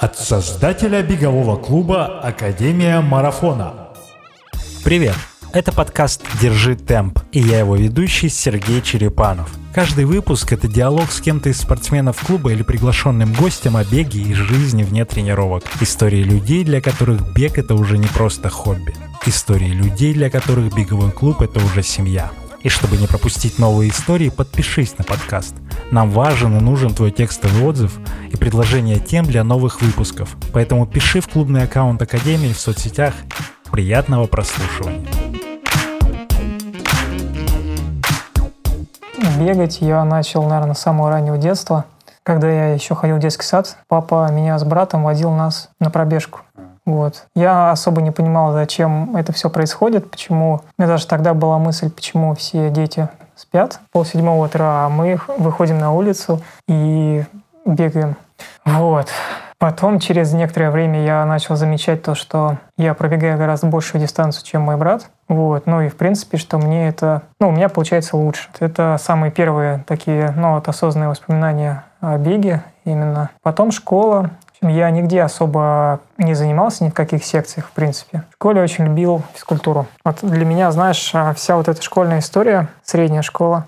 От создателя бегового клуба «Академия марафона». Привет! Это подкаст «Держи темп» и я его ведущий Сергей Черепанов. Каждый выпуск — это диалог с кем-то из спортсменов клуба или приглашенным гостем о беге и жизни вне тренировок. Истории людей, для которых бег — это уже не просто хобби. Истории людей, для которых беговой клуб — это уже семья. И чтобы не пропустить новые истории, подпишись на подкаст. Нам важен и нужен твой текстовый отзыв и предложение тем для новых выпусков. Поэтому пиши в клубный аккаунт Академии в соцсетях. Приятного прослушивания. Бегать я начал, наверное, с самого раннего детства. Когда я еще ходил в детский сад, папа меня с братом водил нас на пробежку. Вот. Я особо не понимал, зачем это все происходит, почему... У меня даже тогда была мысль, почему все дети спят пол седьмого утра, а мы выходим на улицу и бегаем. Вот. Потом, через некоторое время, я начал замечать то, что я пробегаю гораздо большую дистанцию, чем мой брат. Вот. Ну и, в принципе, что мне это... Ну, у меня получается лучше. Это самые первые такие, ну, вот осознанные воспоминания о беге именно. Потом школа. Я нигде особо не занимался, ни в каких секциях, в принципе. В школе очень любил физкультуру. Вот для меня, знаешь, а, вся вот эта школьная история, средняя школа,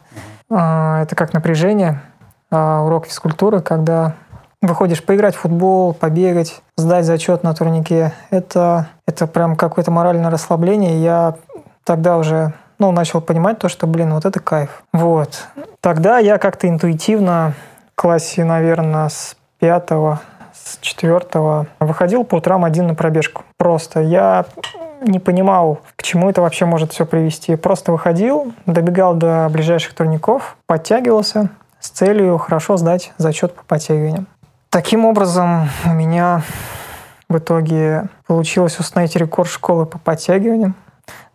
а, это как напряжение, а, урок физкультуры, когда выходишь поиграть в футбол, побегать, сдать зачет на турнике. Это, это прям какое-то моральное расслабление. Я тогда уже ну, начал понимать то, что, блин, вот это кайф. Вот. Тогда я как-то интуитивно в классе, наверное, с пятого с четвертого выходил по утрам один на пробежку. Просто я не понимал, к чему это вообще может все привести. Просто выходил, добегал до ближайших турников, подтягивался с целью хорошо сдать зачет по подтягиваниям. Таким образом, у меня в итоге получилось установить рекорд школы по подтягиваниям.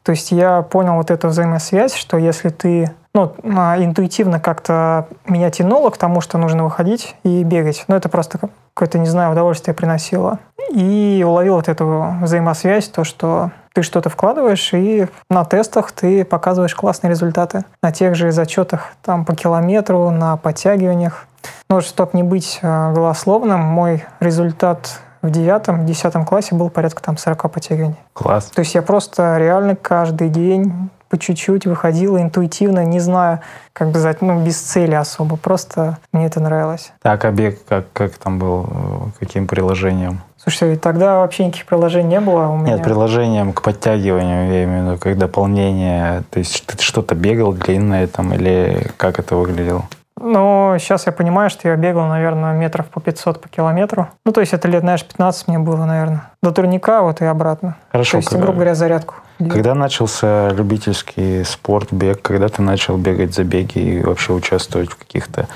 То есть я понял вот эту взаимосвязь, что если ты ну, интуитивно как-то меня тянуло к тому, что нужно выходить и бегать. Но это просто какое-то, не знаю, удовольствие приносило. И уловил вот эту взаимосвязь, то, что ты что-то вкладываешь, и на тестах ты показываешь классные результаты. На тех же зачетах там по километру, на подтягиваниях. Но чтобы не быть а, голословным, мой результат в девятом, десятом классе был порядка там 40 подтягиваний. Класс. То есть я просто реально каждый день по чуть-чуть выходила интуитивно, не знаю, как бы сказать, ну, без цели особо. Просто мне это нравилось. Так, а бег как, как там был? Каким приложением? Слушай, тогда вообще никаких приложений не было у меня. Нет, приложением к подтягиванию, я имею в виду, как дополнение. То есть ты что-то бегал длинное там или как это выглядело? Ну, сейчас я понимаю, что я бегал, наверное, метров по 500 по километру. Ну, то есть это лет, знаешь, 15 мне было, наверное. До турника вот и обратно. Хорошо. То есть, грубо говоря, зарядку. Когда начался любительский спорт, бег, когда ты начал бегать забеги и вообще участвовать в каких-то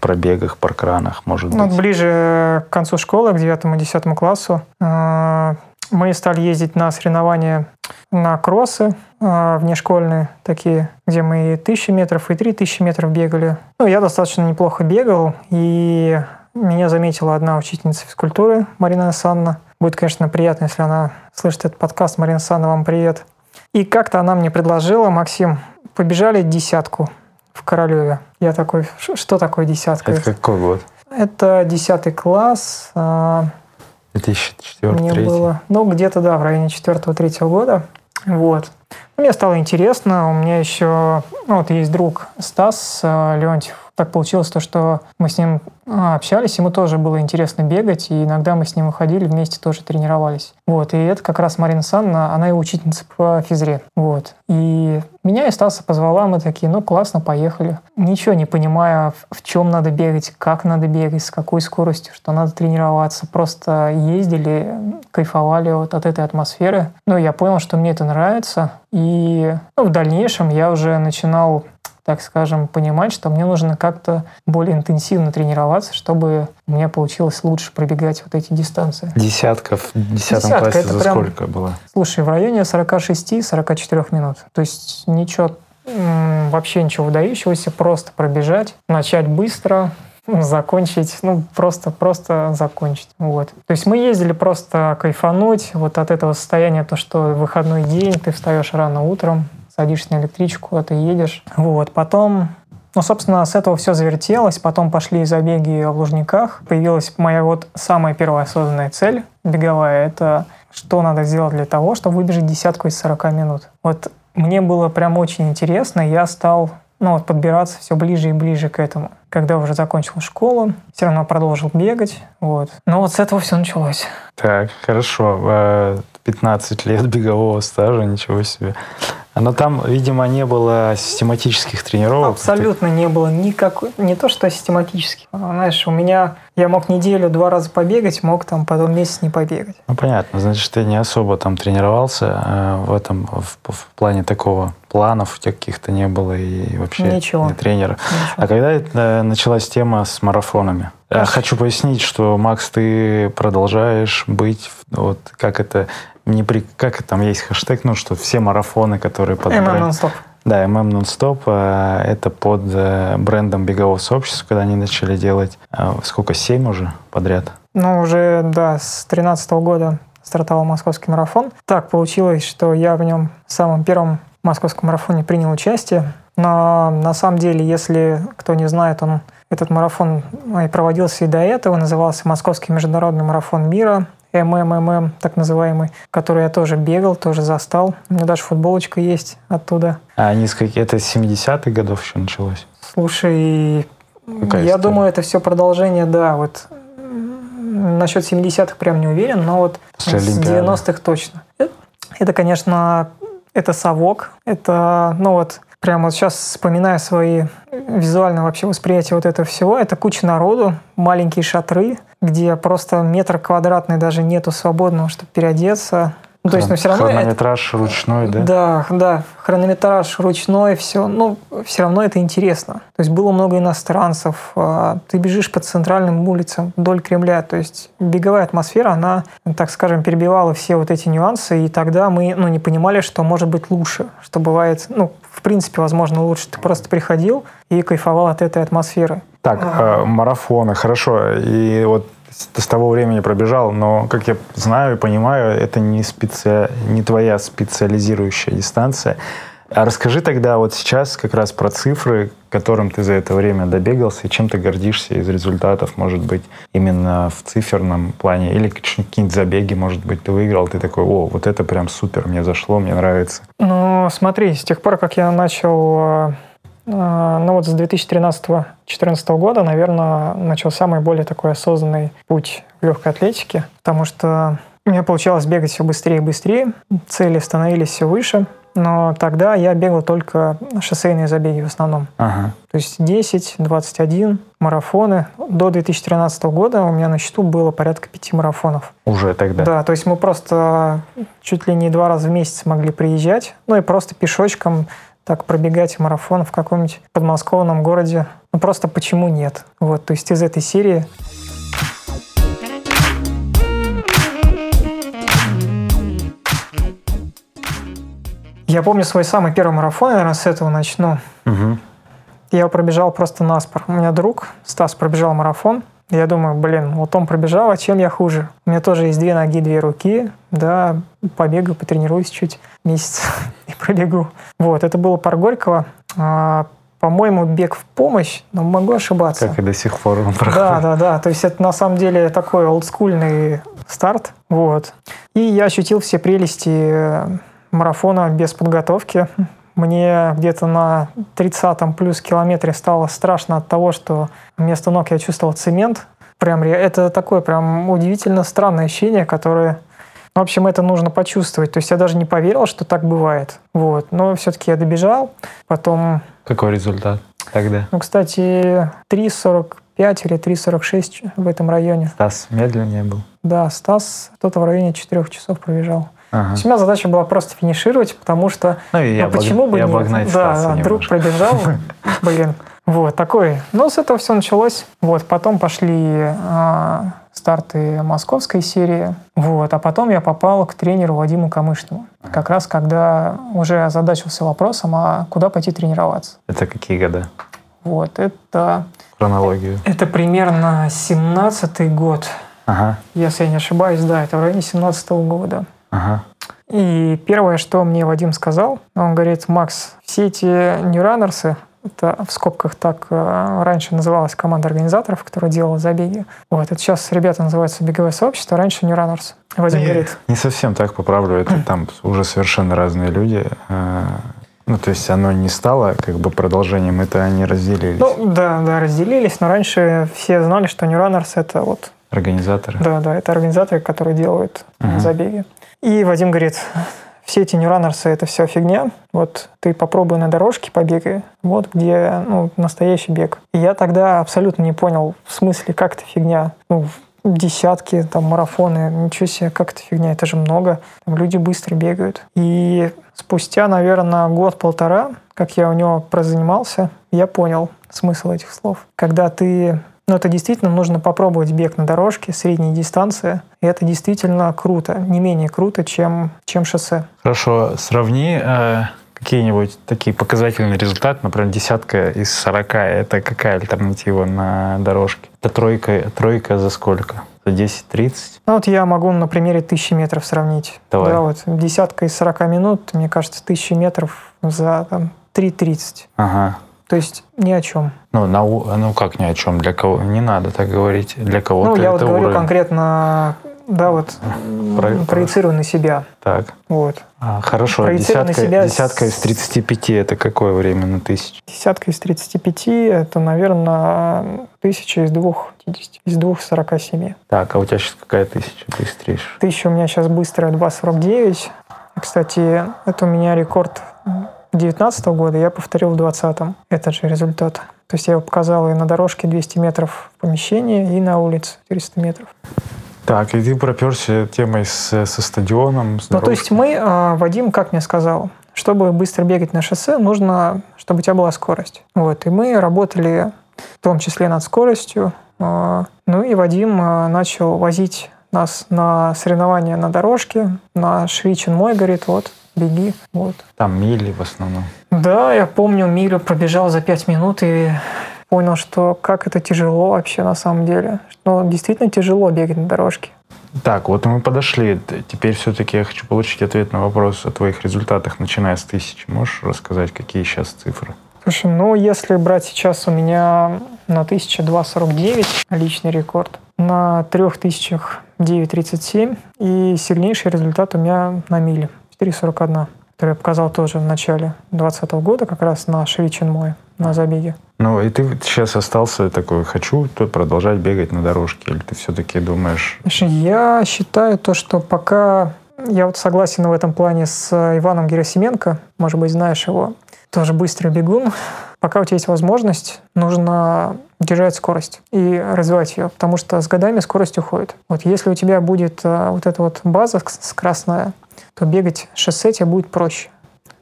пробегах, паркранах, может ну, быть? Ближе к концу школы, к 9-10 классу, э, мы стали ездить на соревнования на кроссы э, внешкольные такие, где мы и тысячи метров, и три тысячи метров бегали. Ну, я достаточно неплохо бегал, и меня заметила одна учительница физкультуры, Марина Санна. Будет, конечно, приятно, если она слышит этот подкаст. Марина Санна, вам привет. И как-то она мне предложила, Максим, побежали десятку в Королеве. Я такой, что такое десятка? Это какой год? Это десятый класс. 2004 Мне было, ну, где-то, да, в районе 4-3 года. Вот. Мне стало интересно. У меня еще, ну, вот есть друг Стас э, Леонтьев. Так получилось то, что мы с ним а, общались, ему тоже было интересно бегать, и иногда мы с ним уходили, вместе тоже тренировались. Вот, и это как раз Марина Санна, она и учительница по физре. Вот. И меня и Стаса позвала, мы такие, ну классно, поехали. Ничего не понимая, в чем надо бегать, как надо бегать, с какой скоростью, что надо тренироваться. Просто ездили, кайфовали вот от этой атмосферы. Ну, я понял, что мне это нравится. И ну, в дальнейшем я уже начинал так скажем, понимать, что мне нужно как-то более интенсивно тренироваться, чтобы у меня получилось лучше пробегать вот эти дистанции. Десятка в десятом Десятка, классе за прям, сколько было? Слушай, в районе 46-44 минут. То есть ничего, вообще ничего выдающегося, просто пробежать, начать быстро, закончить, ну, просто, просто закончить. Вот. То есть мы ездили просто кайфануть вот от этого состояния, то, что выходной день, ты встаешь рано утром, садишься на электричку, ты едешь. Вот. Потом Ну, собственно, с этого все завертелось. Потом пошли забеги в Лужниках. Появилась моя вот самая первая осознанная цель беговая. Это что надо сделать для того, чтобы выбежать десятку из 40 минут. Вот мне было прям очень интересно. Я стал ну, вот, подбираться все ближе и ближе к этому. Когда уже закончил школу, все равно продолжил бегать. Вот. Но вот с этого все началось. Так, хорошо. 15 лет бегового стажа, ничего себе. Но там, видимо, не было систематических тренировок. Абсолютно не было никакой, не то что систематически. Знаешь, у меня, я мог неделю два раза побегать, мог там потом месяц не побегать. Ну, понятно. Значит, ты не особо там тренировался э, в этом, в, в плане такого планов у тебя каких-то не было и вообще Ничего. не тренера. Ничего. А когда э, началась тема с марафонами? Я хочу пояснить, что, Макс, ты продолжаешь быть, вот как это не при, как там есть хэштег, ну, что все марафоны, которые под ММ бренд- нон-стоп. Да, MM Non-Stop, э, это под э, брендом бегового сообщества, когда они начали делать, э, сколько, семь уже подряд? Ну, уже, да, с 13 года стартовал московский марафон. Так получилось, что я в нем самом первом московском марафоне принял участие. Но на самом деле, если кто не знает, он этот марафон и проводился и до этого, назывался Московский международный марафон мира, МММ, так называемый, который я тоже бегал, тоже застал. У меня даже футболочка есть оттуда. А они с каких- это с 70-х годов еще началось? Слушай, Какая я история? думаю, это все продолжение, да, вот насчет 70-х прям не уверен, но вот После с Олимпиады. 90-х точно. Э, Это, конечно, это совок, это, ну вот, прямо вот сейчас вспоминая свои визуальное вообще восприятие вот этого всего, это куча народу, маленькие шатры, где просто метр квадратный даже нету свободного, чтобы переодеться. Ну, то есть, но все равно... это- Хронометраж ручной, да? да, да, хронометраж ручной, все, ну, все равно это интересно. То есть было много иностранцев, а, ты бежишь по центральным улицам вдоль Кремля, то есть беговая атмосфера, она, так скажем, перебивала все вот эти нюансы, и тогда мы, ну, не понимали, что может быть лучше, что бывает, ну, в принципе, возможно, лучше. Ты просто приходил и кайфовал от этой атмосферы. Так, э, марафоны, хорошо. И вот с, того времени пробежал, но, как я знаю и понимаю, это не, специ... не твоя специализирующая дистанция. А расскажи тогда вот сейчас как раз про цифры, которым ты за это время добегался, и чем ты гордишься из результатов, может быть, именно в циферном плане, или какие-нибудь забеги, может быть, ты выиграл, ты такой, о, вот это прям супер, мне зашло, мне нравится. Ну, смотри, с тех пор, как я начал, э, ну вот с 2013-2014 года, наверное, начался мой более такой осознанный путь в легкой атлетике, потому что у меня получалось бегать все быстрее и быстрее, цели становились все выше, но тогда я бегал только шоссейные забеги в основном. Ага. То есть 10, 21 марафоны. До 2013 года у меня на счету было порядка пяти марафонов. Уже тогда. Да, то есть мы просто чуть ли не два раза в месяц могли приезжать, ну и просто пешочком так пробегать марафон в каком-нибудь подмосковном городе. Ну просто почему нет? Вот, то есть из этой серии Я помню свой самый первый марафон, наверное, с этого начну. Мгм. Я пробежал просто наспор. У меня друг, Стас, пробежал марафон. Я думаю, блин, вот он пробежал, а чем я хуже? У меня тоже есть две ноги, две руки. Да, побегаю, потренируюсь чуть месяц и пробегу. Вот, это было пар Горького. А, по-моему, бег в помощь, но могу ошибаться. Как и до сих пор он проходит. Да, да, да. То есть это на самом деле такой олдскульный старт. Вот. И я ощутил все прелести э, марафона без подготовки. Мне где-то на 30-м плюс километре стало страшно от того, что вместо ног я чувствовал цемент. Прям это такое прям удивительно странное ощущение, которое в общем, это нужно почувствовать. То есть я даже не поверил, что так бывает. Вот. Но все-таки я добежал. Потом Какой результат тогда? ну, кстати, 3.45 или 3.46 в этом районе. Стас медленнее был? Да, Стас кто-то в районе 4 часов пробежал. То Ага. есть у меня задача была просто финишировать, потому что Ну и ну, обог- почему бы и нет? да, да, друг пробежал, блин. Вот, такой. Ну, с этого все началось. Вот, потом пошли а, старты московской серии. Вот, а потом я попал к тренеру Вадиму Камышному. Как раз когда уже озадачился вопросом, а куда пойти тренироваться. Это какие года? Вот, это, Хронологию. это примерно 17-й год. Ага, Если я не ошибаюсь, да, это в районе 17 года. Ага. И первое, что мне Вадим сказал, он говорит, Макс, все эти ньюранерсы, Это в скобках так э, раньше называлась команда организаторов, которая делала забеги. Вот, это сейчас ребята называются беговое сообщество, раньше New Runners. Вадим Не- говорит, Не совсем так поправлю, это там уже совершенно разные люди. Э, Ну, то есть оно не стало как бы продолжением, это они разделились. ну да, да, разделились, но раньше все знали, что New Runners это вот Организаторы. Да, да, это организаторы, которые делают Мгм. забеги. И Вадим говорит, все эти ньюраннерсы это все фигня. Вот ты попробуй на дорожке побегай. Вот где ну, настоящий бег. И я тогда абсолютно не понял в смысле, как это фигня. Ну, десятки, там, марафоны, ничего себе, как это фигня, это же много. Там люди быстро бегают. И спустя, наверное, год-полтора, как я у него прозанимался, я понял смысл этих слов. Когда ты но это действительно нужно попробовать бег на дорожке, средней дистанции. И это действительно круто. Не менее круто, чем, чем шоссе. Хорошо, сравни э, какие-нибудь такие показательные результаты, например, десятка из 40, это какая альтернатива на дорожке? Это тройка, тройка за сколько? За 10-30? Ну вот я могу на примере тысячи метров сравнить. Давай. Да, вот десятка из 40 минут, мне кажется, тысячи метров за там, 3.30. Ага. То есть ни о чем. Ну, на, ну как ни о чем, для кого? Не надо так говорить. Для кого-то ну, я вот это говорю уровень. конкретно, да, вот Про- проецирую на себя. Так. Вот. А, хорошо, Проецирую десятка, себя десятка из с- 35 это какое время на тысячу? Десятка из 35 это, наверное, тысяча из двух, из двух 47. Так, а у тебя сейчас какая тысяча ты стришь? Тысяча у меня сейчас быстрая 2.49. И, Кстати, это у меня рекорд 2019 года, я повторил в 2020 этот же результат. То есть я его показал и на дорожке 200 метров в помещении, и на улице 400 метров. Так, и ты проперся темой с, со стадионом, с Ну, то есть мы, а, Вадим, как мне сказал, чтобы быстро бегать на шоссе, нужно, чтобы у тебя была скорость. Вот, и мы работали в том числе над скоростью. А, Ну и Вадим а, начал возить нас на соревнования на дорожке, на Швичин мой, говорит, вот, беги, вот. Там мили в основном. Да, я помню, милю пробежал за пять минут и понял, что как это тяжело вообще на самом деле. Что действительно тяжело бегать на дорожке. Так, вот мы подошли. Теперь все-таки я хочу получить ответ на вопрос о твоих результатах, начиная с тысячи. Можешь рассказать, какие сейчас цифры? Слушай, ну если брать сейчас у меня на 1249 личный рекорд, на 3009.37 и сильнейший результат у меня на миле 4.41, который я показал тоже в начале 2020 года, как раз на Швичин мой, на забеге. Ну, и ты сейчас остался такой, хочу продолжать бегать на дорожке, или ты все-таки думаешь, Слушай, Я считаю то, что пока я вот согласен в этом плане с Иваном Герасименко, может быть, знаешь его, тоже быстрый бегун. Пока у тебя есть возможность, нужно держать скорость и развивать ее, потому что с годами скорость уходит. Вот если у тебя будет э, вот эта вот база красная, то бегать шоссе тебе будет проще.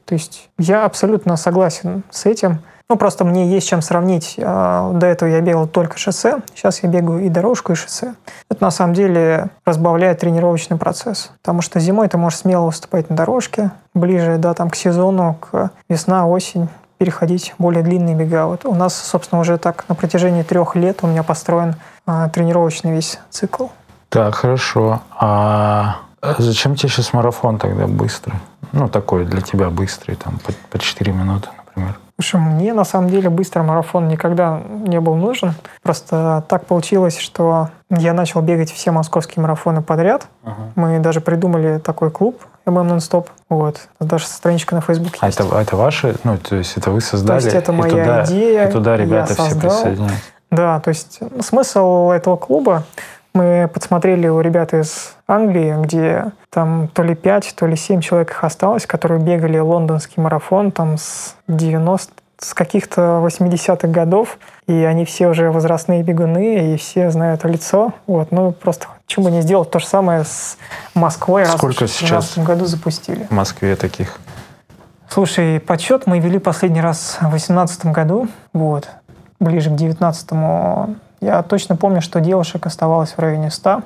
То есть я абсолютно согласен с этим. Ну, просто мне есть чем сравнить. А, До этого я бегал только шоссе, сейчас я бегаю и дорожку, и шоссе. Это на самом деле разбавляет тренировочный процесс. Потому что зимой ты можешь смело выступать на дорожке, ближе да, там, к сезону, к весна, осень, переходить более длинные бега. Вот у нас, собственно, уже так на протяжении трех лет у меня построен а, тренировочный весь цикл. так, хорошо, а зачем тебе сейчас марафон тогда быстрый? Ну, такой для тебя быстрый, там, по, по 4 минуты, например. Слушай, мне на самом деле быстрый марафон никогда не был нужен. Просто так получилось, что я начал бегать все московские марафоны подряд. Мы даже придумали такой клуб MM Non-Stop. Вот. Даже страничка на Facebook А есть. это, а это ваши, ну, то есть это вы создали? есть это и моя туда, идея, И туда ребята все создал. присоединяются. Да, то есть смысл этого клуба мы подсмотрели у ребят из Англии, где там то ли 5, то ли 7 человек их осталось, которые бегали лондонский марафон там с 90 с каких-то 80-х годов, и они все уже возрастные бегуны, и все знают лицо. Вот, ну просто почему не сделать то же самое с Москвой, раз Сколько уж в сейчас? 2012 году запустили. В Москве таких. Слушай, подсчет мы вели последний раз в 2018 году, вот, ближе к 19 Я точно помню, что девушек оставалось в районе 100.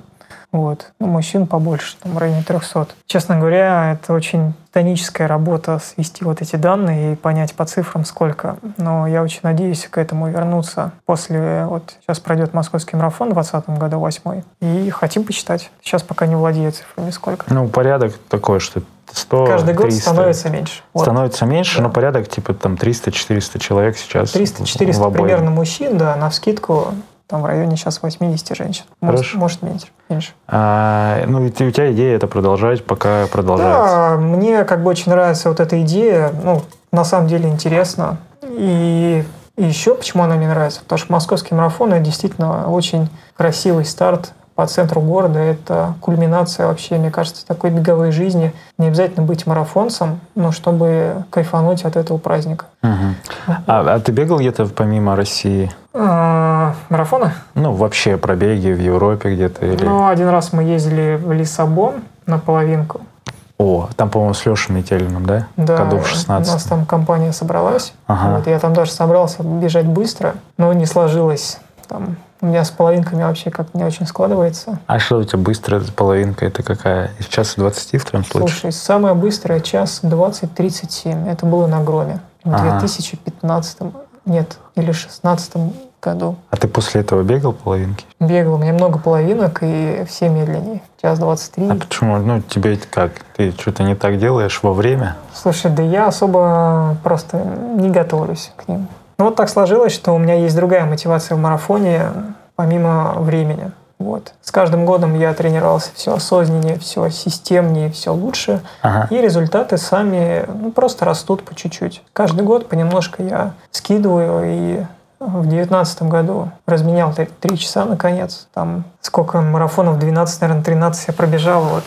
Вот. Ну, мужчин побольше, там в районе 300. Честно говоря, это очень тоническая работа свести вот эти данные и понять по цифрам сколько. Но я очень надеюсь к этому вернуться после... Вот сейчас пройдет московский марафон в 2020 году, 8 И хотим посчитать. Сейчас пока не владею цифрами сколько. Ну, порядок такой, что 100, Каждый год 300. становится меньше. Вот. Становится меньше, Да. но порядок типа там 300-400 человек сейчас. в 300-400 обоих. примерно мужчин, да, на вскидку там в районе сейчас 80 женщин. Может, Хорошо. может меньше. меньше. А, ну, и у тебя идея это продолжать, пока продолжается. Да, мне как бы очень нравится вот эта идея. Ну, на самом деле интересно. И еще почему она мне нравится? Потому что московский марафон это действительно очень красивый старт по центру города. Это кульминация вообще, мне кажется, такой беговой жизни. Не обязательно быть марафонцем, но чтобы кайфануть от этого праздника. А, а ты бегал где-то помимо России? А, марафоны? Ну, вообще пробеги в Европе где-то? Или... Ну, один раз мы ездили в Лиссабон на половинку. О, там, по-моему, с Лешей Метелиным, да? Да, Году в у нас 16 там компания собралась. Ага. Вот, я там даже собрался бежать быстро, но не сложилось. Там, у меня с половинками вообще как-то не очень складывается. А что у тебя быстрая половинка? Это какая? Из часа 20 в твоем случае? Слушай, самая быстрая час 20.37. Это было на Громе. В Ага. 2015, нет, или 16 году. А ты после этого бегал половинки? Бегал, у меня много половинок и все медленнее. Час 23. А почему? Ну, тебе как? Ты что-то не так делаешь во время? Слушай, да я особо просто не готовлюсь к ним. Ну вот так сложилось, что у меня есть другая мотивация в марафоне, помимо времени. Вот. С каждым годом я тренировался все осознаннее, все системнее, все лучше. Ага. И результаты сами ну, просто растут по чуть-чуть. Каждый год понемножку я скидываю и в девятнадцатом году разменял три, три часа наконец. Там сколько марафонов, 12, наверное, 13 я пробежал. Вот.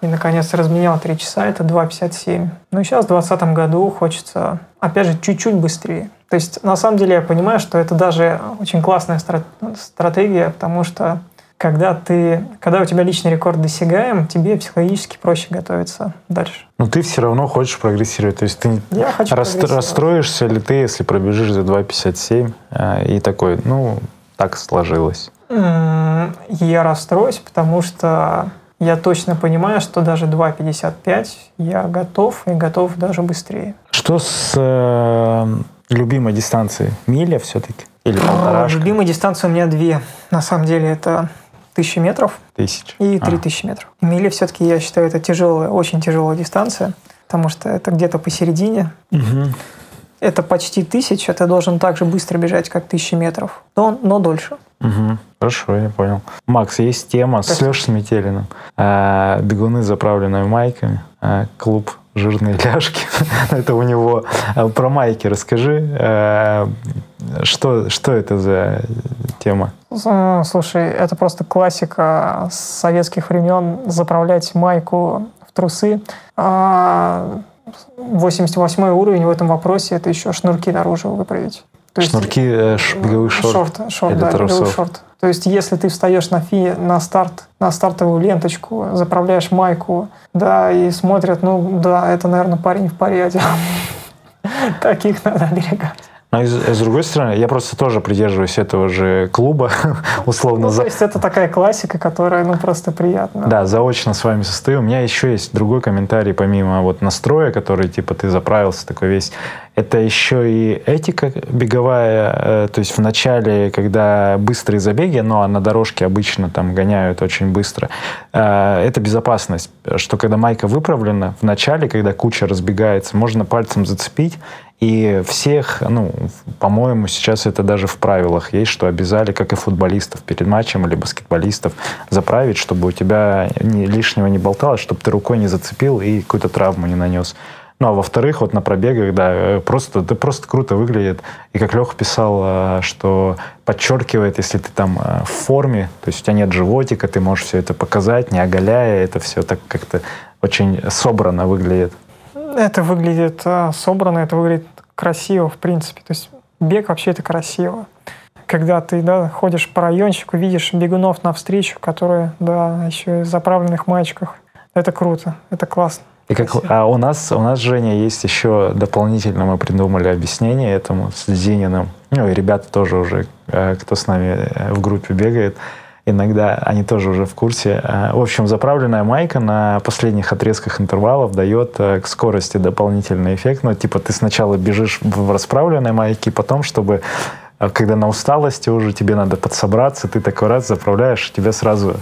И, наконец, разменял 3 часа, это 2.57. Ну и сейчас, в 2020 году, хочется, опять же, чуть-чуть быстрее. То есть, на самом деле, я понимаю, что это даже очень классная стра- стратегия, потому что когда, ты, когда у тебя личный рекорд досягаем, тебе психологически проще готовиться дальше. Но ты все равно хочешь прогрессировать. То есть ты Я хочу рас- расстроишься ли ты, если пробежишь за 2.57 э, и такой, ну, так сложилось. Я расстроюсь, потому что я точно понимаю, что даже 2.55 я готов и готов даже быстрее. Что с э, любимой дистанцией? Миля все-таки? Или А, полторашка? Любимые дистанции у меня две. На самом деле это 1000 метров Тысяч. и А. 3000 метров. Мили все-таки, я считаю, это тяжелая, очень тяжелая дистанция, потому что это где-то посередине. Мгм. Это почти тысяча, ты должен так же быстро бежать, как 1000 метров, но, но дольше. Мгм. Хорошо, я понял. Макс, есть тема с Спасибо. Лешей Сметелиным. Э, бегуны, заправленные майками. Э, клуб «Жирные ляжки». это у него. Э, Про майки расскажи. Э, что, что это за тема? С- Слушай, это просто классика с советских времен заправлять майку в трусы. А 88 уровень в этом вопросе это еще шнурки наружу выправить. То есть- Шнурки, э, беговый шорт. Шорт, шорт, или да, трусов. шорт. То есть, если ты встаешь на, фи, на старт, на стартовую ленточку, заправляешь майку, да, и смотрят, ну, да, это, наверное, парень в паре одел. Таких надо оберегать. Но с, с другой стороны, я просто тоже придерживаюсь этого же клуба, условно. Ну, то есть, это такая классика, которая, ну, просто приятна. Да, заочно с вами состою. У меня еще есть другой комментарий, помимо вот настроя, который типа ты заправился такой весь. Это еще и этика беговая. э, То есть в начале, когда быстрые забеги, но на дорожке обычно там гоняют очень быстро, э, это безопасность. Что когда майка выправлена, в начале, когда куча разбегается, можно пальцем зацепить, и всех, ну, по-моему, сейчас это даже в правилах есть, что обязали, как и футболистов перед матчем или баскетболистов, заправить, чтобы у тебя ни, лишнего не болталось, чтобы ты рукой не зацепил и какую-то травму не нанес. Ну, а во-вторых, вот на пробегах, да, э, просто, это просто круто выглядит. И как Леха писал, э, что подчеркивает, если ты там э, в форме, то есть у тебя нет животика, ты можешь все это показать, не оголяя, это все так как-то очень собрано выглядит. Это выглядит а, собранно, это выглядит красиво, в принципе. То есть бег вообще это красиво. Когда ты да, ходишь по райончику, видишь бегунов навстречу, которые, да, еще и в заправленных маечках. Это круто, это классно. И как, а у нас, у нас, Женя, есть еще дополнительно, мы придумали объяснение этому с Зининым. Ну, и ребята тоже уже, э, кто с нами э, в группе бегает. Иногда они тоже уже в курсе. А, В общем, заправленная майка на последних отрезках интервалов дает э, к скорости дополнительный эффект. Ну, типа ты сначала бежишь в расправленной майке, потом, чтобы а когда на усталости уже тебе надо подсобраться, ты такой раз заправляешь, тебе сразу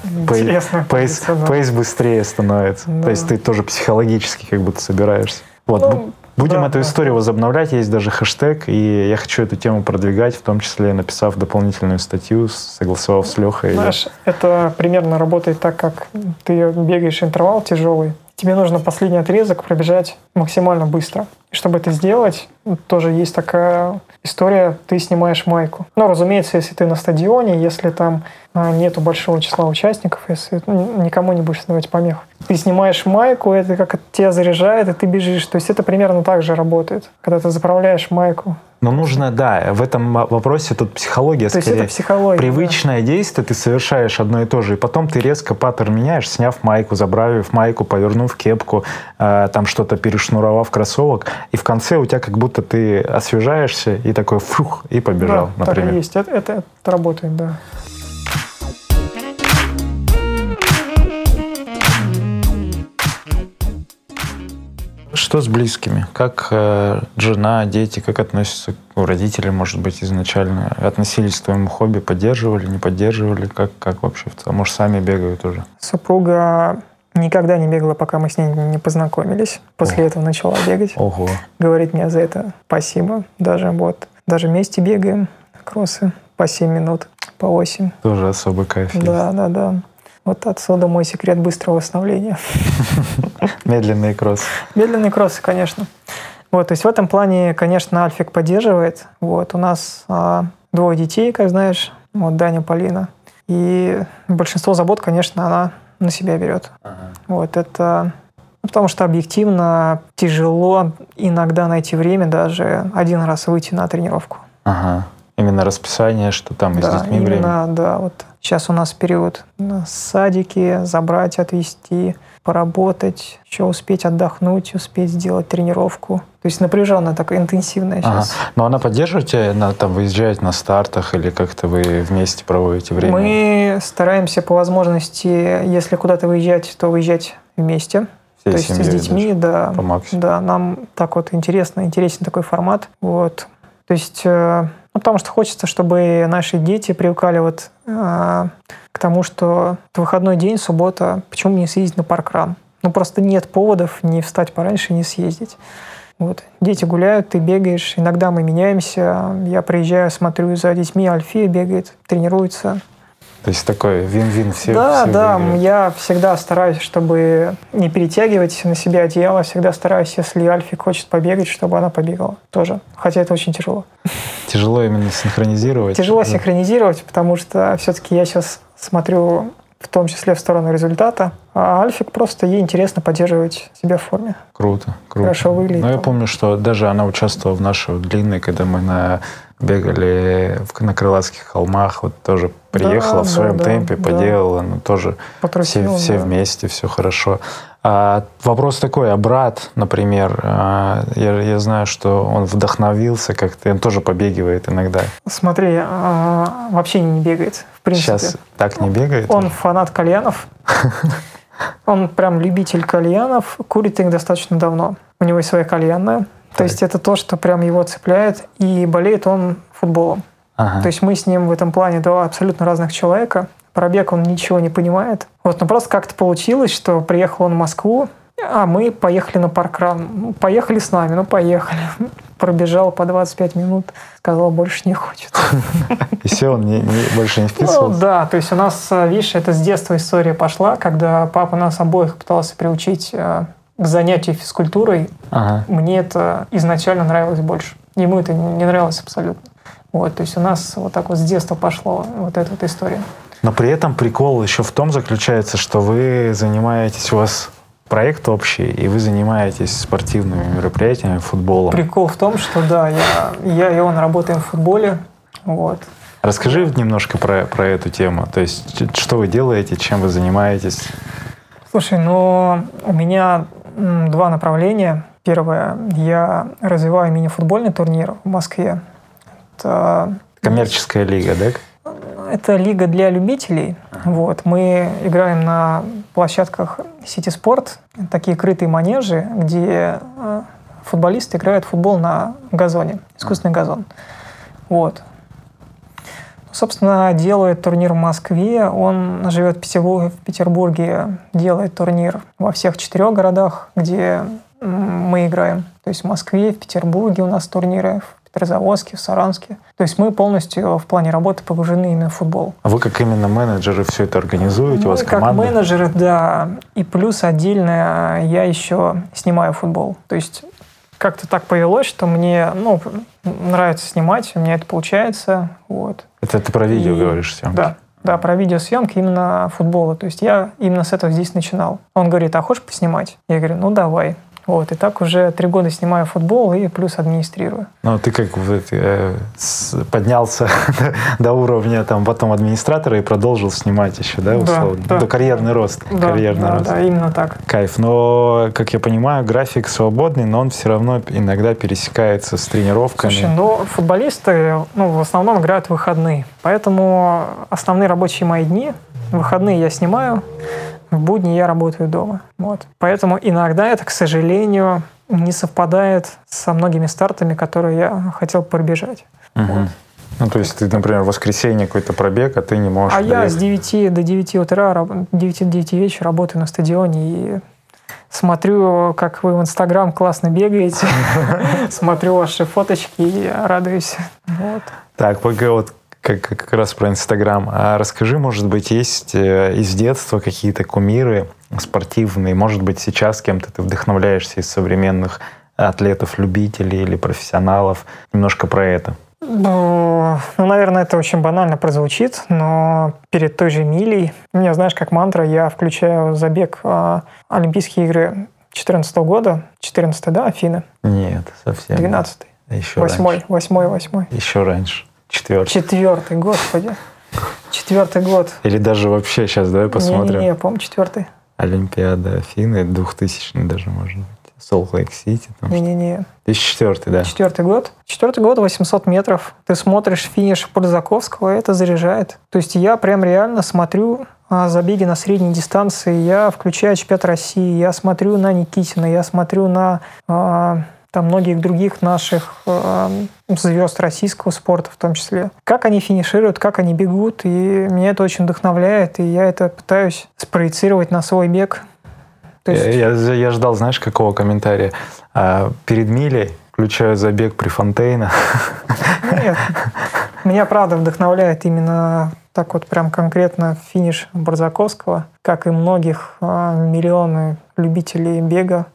пейс, да. пейс быстрее становится. Да. То есть ты тоже психологически как будто собираешься. Вот, Ну, будем да, эту да. историю возобновлять, есть даже хэштег, и я хочу эту тему продвигать, в том числе написав дополнительную статью, согласовав с Лехой. Знаешь, это примерно работает так, как ты бегаешь интервал тяжелый. Тебе нужно последний отрезок пробежать максимально быстро. И чтобы это сделать, тоже есть такая история, ты снимаешь майку. Ну, разумеется, если ты на стадионе, если там а, нету большого числа участников, если ну, никому не будешь давать помех. Ты снимаешь майку, это как это тебя заряжает, и ты бежишь. То есть это примерно так же работает, когда ты заправляешь майку. Но нужно, да, в этом вопросе тут психология То скорее. это психология. да. Привычное действие ты совершаешь одно и то же, и потом ты резко паттерн меняешь, сняв майку, забравив майку, повернув кепку, э, там что-то перешнуровав кроссовок, и в конце у тебя как будто ты освежаешься и такой фух, и побежал, да, так например. и есть. Это, это, это работает, да. Что с близкими? Как э, жена, дети, как относятся ну, родители, может быть, изначально относились к твоему хобби, поддерживали, не поддерживали? Как, как вообще целом? Может, сами бегают уже? Супруга никогда не бегала, пока мы с ней не познакомились. После этого начала бегать. Ого. Говорит мне за это спасибо. Даже вот, даже вместе бегаем кроссы по 7 минут, по 8. Тоже особый кайф. Да, да, да. Вот отсюда мой секрет быстрого восстановления. Медленный кросс. Медленные кроссы, конечно. Вот, то есть в этом плане, конечно, Альфик поддерживает. Вот, у нас а, двое детей, как знаешь, вот Даня, Полина. И большинство забот, конечно, она на себя берет. Вот это ну, потому что объективно тяжело иногда найти время даже один раз выйти на тренировку. Ага. Именно расписание, что там и с Да, детьми время. именно, да, вот сейчас у нас период садики, забрать, отвезти, поработать, еще успеть отдохнуть, успеть сделать тренировку. То есть напряженная такая интенсивная Ага. сейчас. Но она поддерживает тебя, на, там, выезжает на стартах или как-то вы вместе проводите время? Мы стараемся по возможности, если куда-то выезжать, то выезжать вместе. Всей то есть с детьми, да. по максимуму. Да, нам так вот интересно, интересен такой формат. Вот. То есть, э, ну, потому что хочется, чтобы наши дети привыкали вот э, к тому, что это выходной день, суббота, почему бы не съездить на паркран? Ну, просто нет поводов не встать пораньше и не съездить. Вот. Дети гуляют, ты бегаешь. Иногда мы меняемся. Я приезжаю, смотрю за детьми. Альфия бегает, тренируется. То есть такой вин-вин все да, все да, выигрывают. я всегда стараюсь, чтобы не перетягивать на себя одеяло, всегда стараюсь, если Альфик хочет побегать, чтобы она побегала тоже. Хотя это очень тяжело. Тяжело именно синхронизировать. Тяжело Да. синхронизировать, потому что все-таки я сейчас смотрю в том числе в сторону результата, а Альфик просто ей интересно поддерживать себя в форме. Круто, круто. Хорошо выглядит. Ну, я помню, что даже она участвовала в нашей длинной, когда мы на бегали в, на Крылатских холмах, вот тоже приехала в да, своем да, темпе, да. поделала, ну тоже все, все да. вместе, все хорошо. А, вопрос такой, а брат, например, а, я, я знаю, что он вдохновился как-то, он тоже побегивает иногда. Смотри, а, вообще не бегает, в принципе. Сейчас так не бегает? Он фанат кальянов. Он прям любитель кальянов. Курит их достаточно давно. У него есть своя кальянная. То есть это то, что прям его цепляет. И болеет он футболом. Ага. То есть мы с ним в этом плане два абсолютно разных человека. Про бег он ничего не понимает. Вот, но просто как-то получилось, что приехал он в Москву, а мы поехали на паркран. Ну, поехали с нами, ну поехали. Пробежал по 25 минут, сказал, больше не хочет. И все, он не- не- больше не Ну, вписывался? да, то есть у нас, э, видишь, это с детства история пошла, когда папа нас обоих пытался приучить э, к занятию физкультурой. Ага. Мне это изначально нравилось больше. Ему это не нравилось абсолютно. Вот, то есть у нас вот так вот с детства пошло вот эта вот история. Но при этом прикол еще в том заключается, что вы занимаетесь, у вас проект общий, и вы занимаетесь спортивными мероприятиями, футболом. Прикол в том, что да, я, я и он работаем в футболе. Вот. Расскажи немножко про, про эту тему. То есть, что вы делаете, чем вы занимаетесь? Слушай, ну у меня два направления. Первое, я развиваю мини-футбольный турнир в Москве. Это Коммерческая лига, да? это лига для любителей. Вот. Мы играем на площадках City Sport, такие крытые манежи, где э, футболисты играют в футбол на газоне, искусственный газон. Вот. Собственно, делает турнир в Москве. Он живет в Петербурге, в Петербурге делает турнир во всех четырех городах, где мы играем. То есть в Москве, в Петербурге у нас турниры, в Петрозаводске, в Саранске. То есть мы полностью в плане работы погружены именно в футбол. А вы как именно менеджеры все это организуете? Мы у вас как команда? менеджеры, да. И плюс отдельно я еще снимаю футбол. То есть как-то так повелось, что мне ну, нравится снимать, у меня это получается. Вот. Это ты про видео И- говоришь съемки? Да, да, про видеосъемки именно футбола. То есть я именно с этого здесь начинал. Он говорит, а хочешь поснимать? Я говорю, ну давай. Вот, и так уже три года снимаю футбол и плюс администрирую. Ну, ты как вот, э, поднялся до уровня там потом администратора и продолжил снимать еще, да, Да, условно? да. До карьерный рост. Да, карьерный да, рост. да, именно так. Кайф. Но, как я понимаю, график свободный, но он все равно иногда пересекается с тренировками. Слушай, ну футболисты ну, в основном играют в выходные. Поэтому основные рабочие мои дни, выходные я снимаю, в будни я работаю дома. Вот. Поэтому иногда это, к сожалению, не совпадает со многими стартами, которые я хотел пробежать. Мгм. Ну, то есть ты, например, в воскресенье какой-то пробег, а ты не можешь А я доехать. с 9 до 9 утра, раб- 9 до 9 вечера работаю на стадионе и смотрю, как вы в Инстаграм классно бегаете, смотрю ваши фоточки и радуюсь. Вот. Так, пока вот как, как раз про Инстаграм. А расскажи, может быть, есть э, из детства какие-то кумиры спортивные? Может быть, сейчас кем-то ты вдохновляешься из современных атлетов-любителей или профессионалов? Немножко про это. Ну, ну, наверное, это очень банально прозвучит, но перед той же милей, у меня, знаешь, как мантра, я включаю забег а, Олимпийские игры 2014 года, 14 да, Афины, Нет, совсем. 12 Еще восьмой, раньше. восьмой, восьмой. Еще раньше. Четвертый. Четвертый, господи. Четвертый год. Или даже вообще сейчас, давай посмотрим. Не-не-не, по-моему, четвертый. Олимпиада Афины, 2000 даже, может быть. Солт Лейк Сити. Там. Не-не-не. 2004, да. Четвертый год. Четвертый год, 800 метров. Ты смотришь финиш Подзаковского, и это заряжает. То есть я прям реально смотрю а, забеги на средней дистанции, я включаю чемпионат России, я смотрю на Никитина, я смотрю на а, там многих других наших а, звезд российского спорта в том числе. Как они финишируют, как они бегут, и меня это очень вдохновляет, и я это пытаюсь спроецировать на свой бег. То есть- Я, я- я ждал, знаешь, какого комментария? А, перед милей включаю забег при Фонтейна. Нет. Меня, правда, вдохновляет именно так вот прям конкретно финиш Барзаковского, как и многих а, миллионы любителей бега.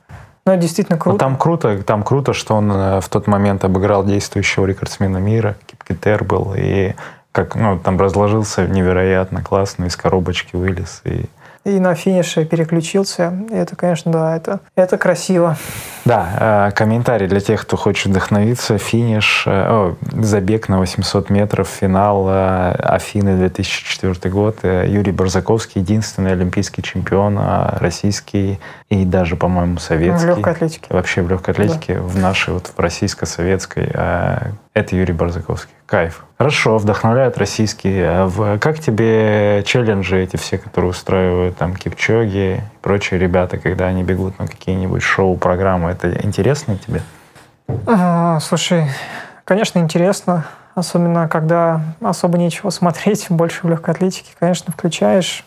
Это действительно Ну, круто. там круто, там круто, что он э, в тот момент обыграл действующего рекордсмена мира, Кипкетер был, и как, ну, там разложился невероятно классно, из коробочки вылез. И... И на финише переключился. И это, конечно, да, это, это красиво. Да, э, комментарий для тех, кто хочет вдохновиться. Финиш, э, о, забег на 800 метров, финал э, Афины 2004 год. Юрий Барзаковский, единственный олимпийский чемпион, российский и даже, по-моему, В советский. легкой атлетике. Вообще в легкой атлетике, в нашей, вот в российско-советской, это Юрий Барзаковский. Кайф. Хорошо, вдохновляют российские. А в- Как тебе челленджи эти все, которые устраивают там Кипчоги и прочие ребята, когда они бегут на какие-нибудь шоу-программы? Это интересно тебе? Слушай, конечно, интересно. Особенно, когда особо нечего смотреть, больше в легкой атлетике. Конечно, включаешь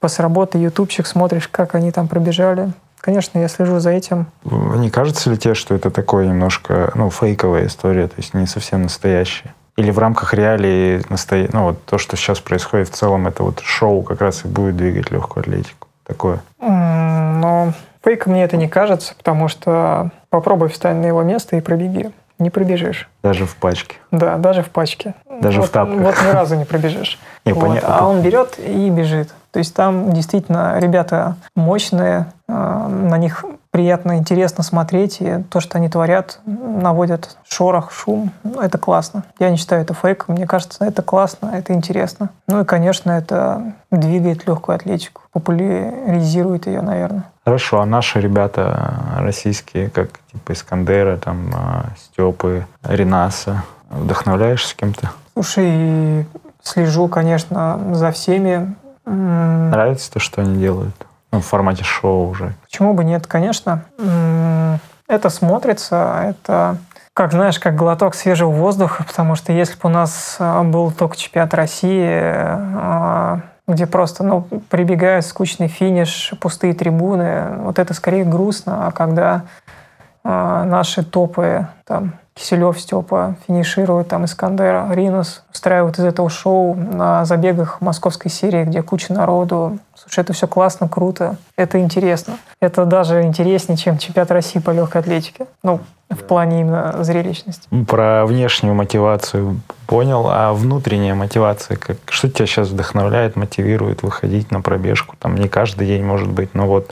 после работы ютубчик, смотришь, как они там пробежали. Конечно, я слежу за этим. Не кажется ли тебе, что это такое немножко, ну, фейковая история, то есть не совсем настоящая? Или в рамках реалий, настоя... ну, вот то, что сейчас происходит в целом, это вот шоу как раз и будет двигать легкую атлетику? Такое. Но фейком мне это не кажется, потому что попробуй встань на его место и пробеги. Не пробежишь. Даже в пачке. Да, даже в пачке. Даже в вот, тапках. Вот ни разу не пробежишь. Не, Вот, понятно. А он берет и бежит. То есть там действительно ребята мощные, э, на них приятно, интересно смотреть, и то, что они творят, наводят шорох, шум. Ну, это классно. Я не считаю это фейком. Мне кажется, это классно, это интересно. Ну и, конечно, это двигает легкую атлетику, популяризирует ее, наверное. Хорошо, а наши ребята э, российские, как типа Искандера, там, э, Степы, Ренаса, вдохновляешься кем-то? Слушай, слежу, конечно, за всеми. Нравится то, что они делают? Ну, в формате шоу уже. Почему бы нет, конечно. Это смотрится, это, как знаешь, как глоток свежего воздуха, потому что если бы у нас а, был только чемпионат России, а, где просто ну, прибегает скучный финиш, пустые трибуны, вот это скорее грустно, а когда а, наши топы, там, Киселев, Степа финишируют, там, Искандер, Ринус, устраивают из этого шоу на забегах московской серии, где куча народу. Слушай, это все классно, круто, это интересно. Это даже интереснее, чем чемпионат России по легкой атлетике. Ну, в плане именно зрелищности. Про внешнюю мотивацию понял, а внутренняя мотивация, как, что тебя сейчас вдохновляет, мотивирует выходить на пробежку? Там не каждый день может быть, но вот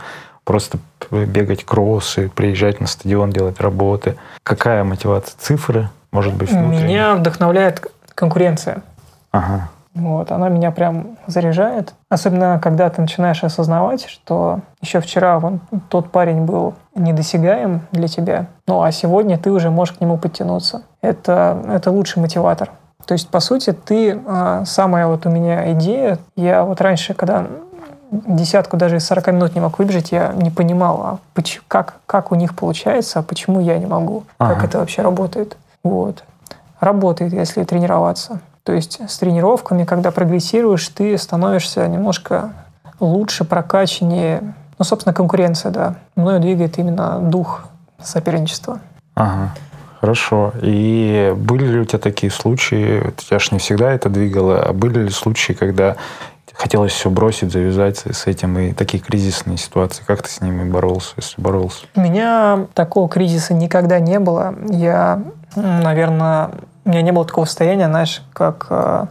просто бегать кроссы, приезжать на стадион, делать работы. Какая мотивация? Цифры? Может быть, внутренняя? Меня вдохновляет конкуренция. Ага. Вот, она меня прям заряжает. Особенно, когда ты начинаешь осознавать, что еще вчера вон, тот парень был недосягаем для тебя, ну а сегодня ты уже можешь к нему подтянуться. Это, это лучший мотиватор. То есть, по сути, ты, а, самая вот у меня идея, я вот раньше, когда десятку даже из 40 минут не мог выбежать, я не понимал, а поч- как, как у них получается, а почему я не могу, как Ага. это вообще работает. Вот. Работает, если тренироваться. То есть с тренировками, когда прогрессируешь, ты становишься немножко лучше, прокачаннее. Ну, собственно, конкуренция, да. Мною двигает именно дух соперничества. Ага. Хорошо. И были ли у тебя такие случаи, тебя ж не всегда это двигало, а были ли случаи, когда хотелось все бросить, завязать с этим, и такие кризисные ситуации, как ты с ними боролся, если боролся? У меня такого кризиса никогда не было. Я, наверное, у меня не было такого состояния, знаешь, как э,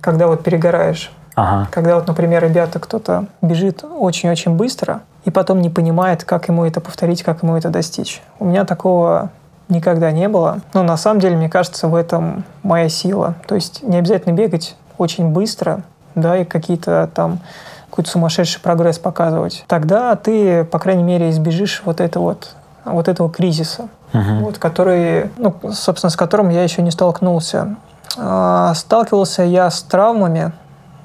когда вот перегораешь. Ага. Когда вот, например, ребята, кто-то бежит очень-очень быстро и потом не понимает, как ему это повторить, как ему это достичь. У меня такого никогда не было. Но на самом деле, мне кажется, в этом моя сила. То есть не обязательно бегать очень быстро, да, и какие-то там какой-то сумасшедший прогресс показывать. Тогда ты, по крайней мере, избежишь вот, это вот, вот этого кризиса, Мгм. вот, который, ну, собственно, с которым я еще не столкнулся. А, Сталкивался я с травмами.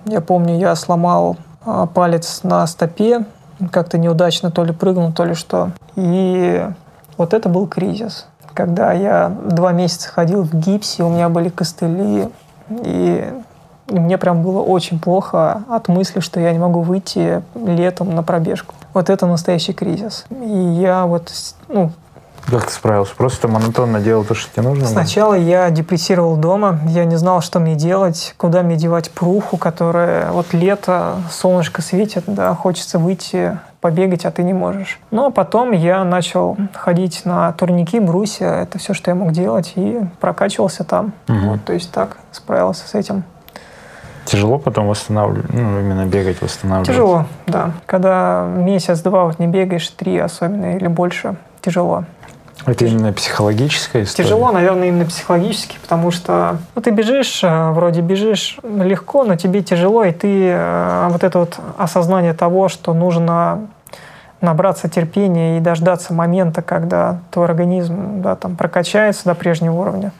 Я помню, я сломал а, палец на стопе, как-то неудачно то ли прыгнул, то ли что. И вот это был кризис. Когда я два месяца ходил в гипсе, у меня были костыли, и и мне прям было очень плохо от мысли, что я не могу выйти летом на пробежку. Вот это настоящий кризис. И я вот, ну, Как ты справился? Просто монотонно делал то, что тебе нужно? было? Сначала я депрессировал дома, я не знал, что мне делать, куда мне девать пруху, которая вот лето, солнышко светит, да, хочется выйти, побегать, а ты не можешь. Ну, а потом я начал ходить на турники, брусья, это все, что я мог делать, и прокачивался там. Мгм. Вот, то есть так справился с этим. Тяжело потом восстанавливать, ну, именно бегать, восстанавливать? Тяжело, да. Когда месяц-два вот не бегаешь, три особенно или больше, тяжело. Это именно психологическая история? Тяжело, наверное, именно психологически, потому что ну, ты бежишь, э, вроде бежишь легко, но тебе тяжело, и ты э, вот это вот осознание того, что нужно набраться терпения и дождаться момента, когда твой организм да, там, прокачается до прежнего уровня,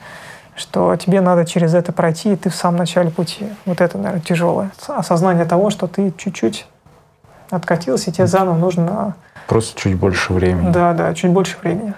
что тебе надо через это пройти, и ты в самом начале пути. Вот это, наверное, тяжелое. Осознание того, что ты чуть-чуть откатился, и тебе заново нужно, Просто чуть больше времени. да, да, чуть больше времени.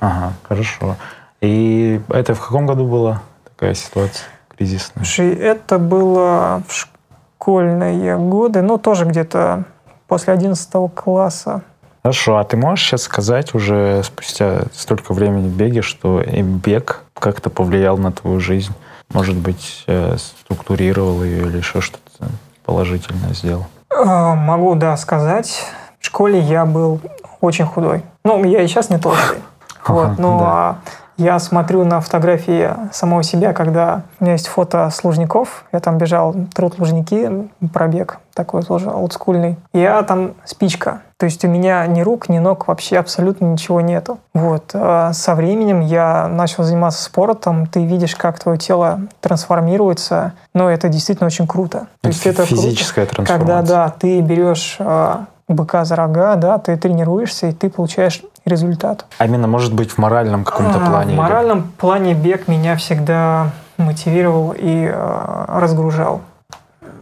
Ага, хорошо. И это в каком году была такая ситуация кризисная? Слушай, это было в школьные годы, ну, тоже где-то после 11 класса. Хорошо, а ты можешь сейчас сказать уже спустя столько времени в беге, что бег как-то повлиял на твою жизнь? Может быть, э, структурировал ее или еще что-то положительное сделал? А, Могу, да, сказать. В школе я был очень худой. Ну, я и сейчас не толстый. Вот, но да. а, я смотрю на фотографии самого себя, когда у меня есть фото с Лужников. Я там бежал труд Лужники, пробег такой тоже олдскульный. Я там спичка. То есть у меня ни рук, ни ног, вообще абсолютно ничего нету. Вот. а Со временем я начал заниматься спортом. Ты видишь, как твое тело трансформируется. Но это действительно очень круто. То есть это круто, физическая когда, трансформация. да, ты берешь а, быка за рога, да, ты тренируешься, и ты получаешь результат. А именно, может быть, в моральном каком-то А, плане? В или- моральном плане бег меня всегда мотивировал и э, разгружал.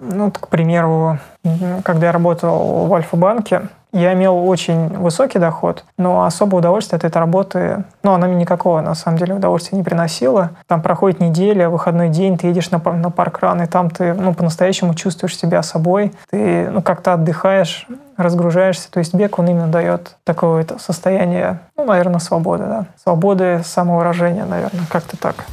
Ну, к примеру, когда я работал в Альфа-банке, я имел очень высокий доход, но особого удовольствия от этой работы, ну, она мне никакого, на самом деле, удовольствия не приносила. Там проходит неделя, выходной день, ты едешь на, на паркран, и там ты, ну, по-настоящему чувствуешь себя собой, ты, ну, как-то отдыхаешь, разгружаешься. То есть бег, он именно дает такое состояние, ну, наверное, свободы, да. Свободы самовыражения, наверное, как-то так.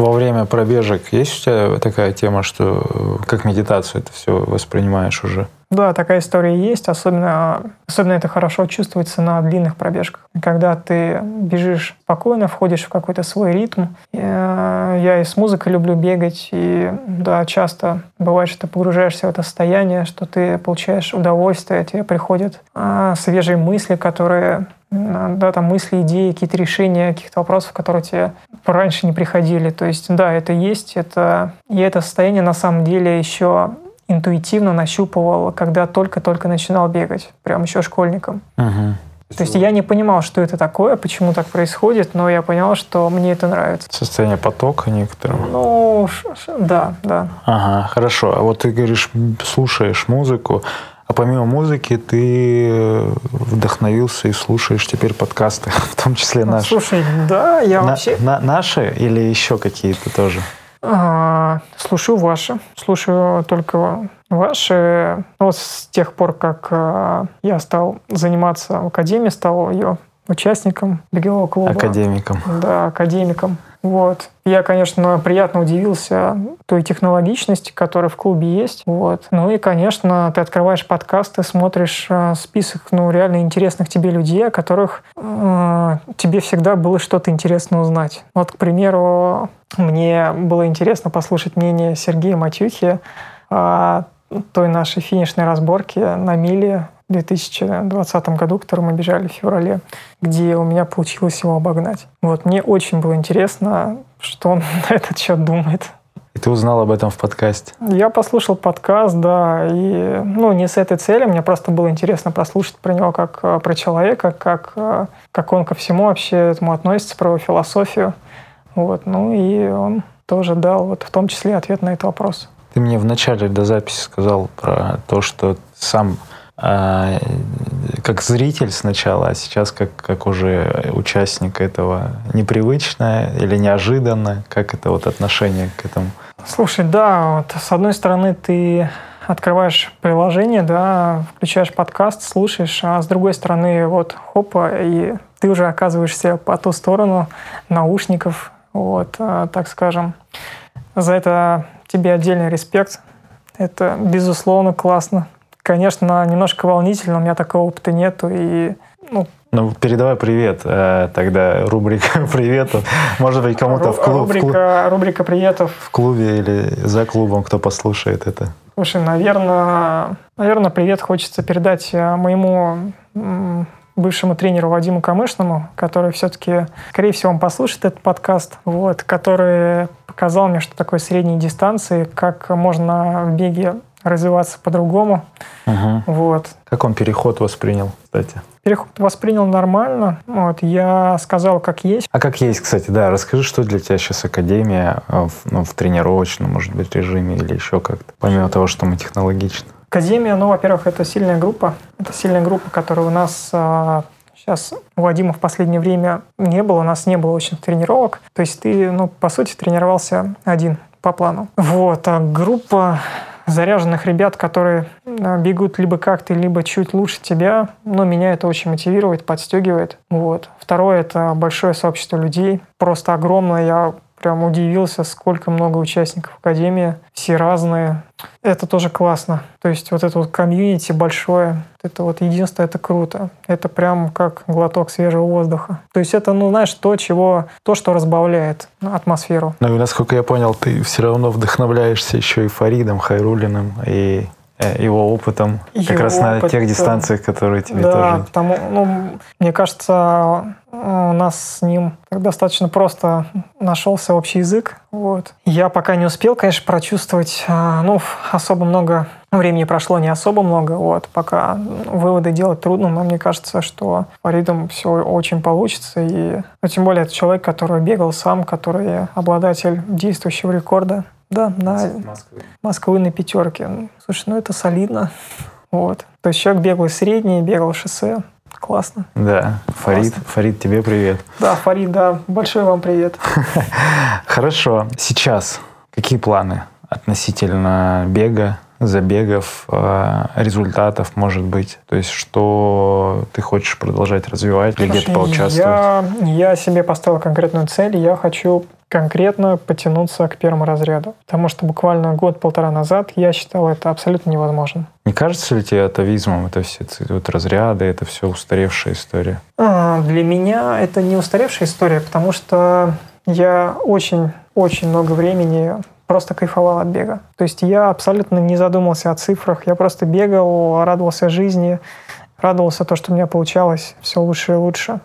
Во время пробежек есть у тебя такая тема, что э, как медитацию это все воспринимаешь уже? Да, такая история есть. Особенно, особенно это хорошо чувствуется на длинных пробежках. Когда ты бежишь спокойно, входишь в какой-то свой ритм. Э, я и с музыкой люблю бегать. И да, часто бывает, что ты погружаешься в это состояние, что ты получаешь удовольствие, тебе приходят а, свежие мысли, которые да, там мысли, идеи, какие-то решения каких-то вопросов, которые тебе раньше не приходили. То есть, да, это есть, это, и это состояние на самом деле еще интуитивно нащупывал, когда только-только начинал бегать, прям еще школьником. Угу. То есть я не понимал, что это такое, почему так происходит, но я понял, что мне это нравится. Состояние потока некоторого. Ну, да, да. Ага, хорошо. А вот ты говоришь, слушаешь музыку, а помимо музыки ты э, вдохновился и слушаешь теперь подкасты, в том числе наши. Слушай, да, я на, вообще... На, наши или еще какие-то тоже? А, слушаю ваши. Слушаю только ваши. Ну, вот с тех пор, как а, я стал заниматься в академии, стал ее участником бегового клуба. Академиком. Да, академиком. Вот. Я, конечно, приятно удивился той технологичности, которая в клубе есть. Вот. Ну и, конечно, ты открываешь подкасты, смотришь э, список ну, реально интересных тебе людей, о которых э, тебе всегда было что-то интересно узнать. Вот, к примеру, мне было интересно послушать мнение Сергея Матюхи о той нашей финишной разборке на миле 2020 году, который мы бежали в феврале, где у меня получилось его обогнать. Вот мне очень было интересно, что он на этот счет думает. И ты узнал об этом в подкасте? Я послушал подкаст, да, и ну не с этой целью, мне просто было интересно прослушать про него как э, про человека, как, э, как он ко всему вообще этому относится, про его философию. Вот, ну и он тоже дал вот в том числе ответ на этот вопрос. Ты мне в начале до записи сказал про то, что сам а, как зритель сначала, а сейчас как, как уже участник этого непривычно или неожиданно? Как это вот отношение к этому? Слушай, да, вот с одной стороны ты открываешь приложение, да, включаешь подкаст, слушаешь, а с другой стороны вот хопа, и ты уже оказываешься по ту сторону наушников, вот, а, так скажем. За это тебе отдельный респект. Это, безусловно, классно. Конечно, немножко волнительно, у меня такого опыта нету, и ну, ну, передавай привет. Э, тогда рубрика приветов. Может быть, кому-то в, клуб, рубрика, в клуб... Рубрика приветов. В клубе или за клубом, кто послушает это. Слушай, наверное, наверное, привет хочется передать э, моему бывшему тренеру Вадиму Камышному, который все-таки, скорее всего, он послушает этот подкаст, вот, который показал мне, что такое средние дистанции, как можно в беге развиваться по-другому. Угу. Вот. Как он переход воспринял, кстати? Переход воспринял нормально. Вот, я сказал, как есть. А как есть, кстати, да. Расскажи, что для тебя сейчас Академия э, в, ну, в тренировочном, может быть, режиме или еще как-то, помимо того, что мы технологичны. Академия, ну, во-первых, это сильная группа. Это сильная группа, которая у нас а, Сейчас у Вадима в последнее время не было, у нас не было очень тренировок. То есть ты, ну, по сути, тренировался один по плану. Вот, а группа заряженных ребят, которые бегут либо как ты, либо чуть лучше тебя, но меня это очень мотивирует, подстегивает. Вот. Второе — это большое сообщество людей, просто огромное. Я прям удивился, сколько много участников Академии, все разные. Это тоже классно. То есть вот это вот комьюнити большое, это вот единство, это круто. Это прям как глоток свежего воздуха. То есть это, ну, знаешь, то, чего, то, что разбавляет атмосферу. Ну и насколько я понял, ты все равно вдохновляешься еще и Фаридом Хайрулиным и его опытом, как Его раз на опыт, тех э, дистанциях, которые тебе да, тоже... потому, ну, мне кажется, у нас с ним достаточно просто нашелся общий язык. Вот. Я пока не успел, конечно, прочувствовать, а, ну, особо много времени прошло, не особо много, вот, пока выводы делать трудно, но мне кажется, что с Фаридом все очень получится, и ну, тем более это человек, который бегал сам, который обладатель действующего рекорда, да, на Москвы на пятерке. Ну, Слушай, ну это солидно. Вот. То есть человек бегал средний, бегал шоссе. Классно. Да, Фарид, Фарид, тебе привет. Да, Фарид, да, большой вам привет. Хорошо, сейчас какие планы относительно бега, забегов, э, результатов, может быть? То есть, что ты хочешь продолжать развивать или где-то Слушай, поучаствовать? Я, я себе поставил конкретную цель, я хочу конкретно потянуться к первому разряду. Потому что буквально год-полтора назад я считал это абсолютно невозможным. Не кажется ли тебе атовизмом это все вот разряды, это все устаревшая история? А, Для меня это не устаревшая история, потому что я очень-очень много времени просто кайфовал от бега. То есть я абсолютно не задумывался о цифрах, я просто бегал, радовался жизни, радовался то, что у меня получалось все лучше и лучше.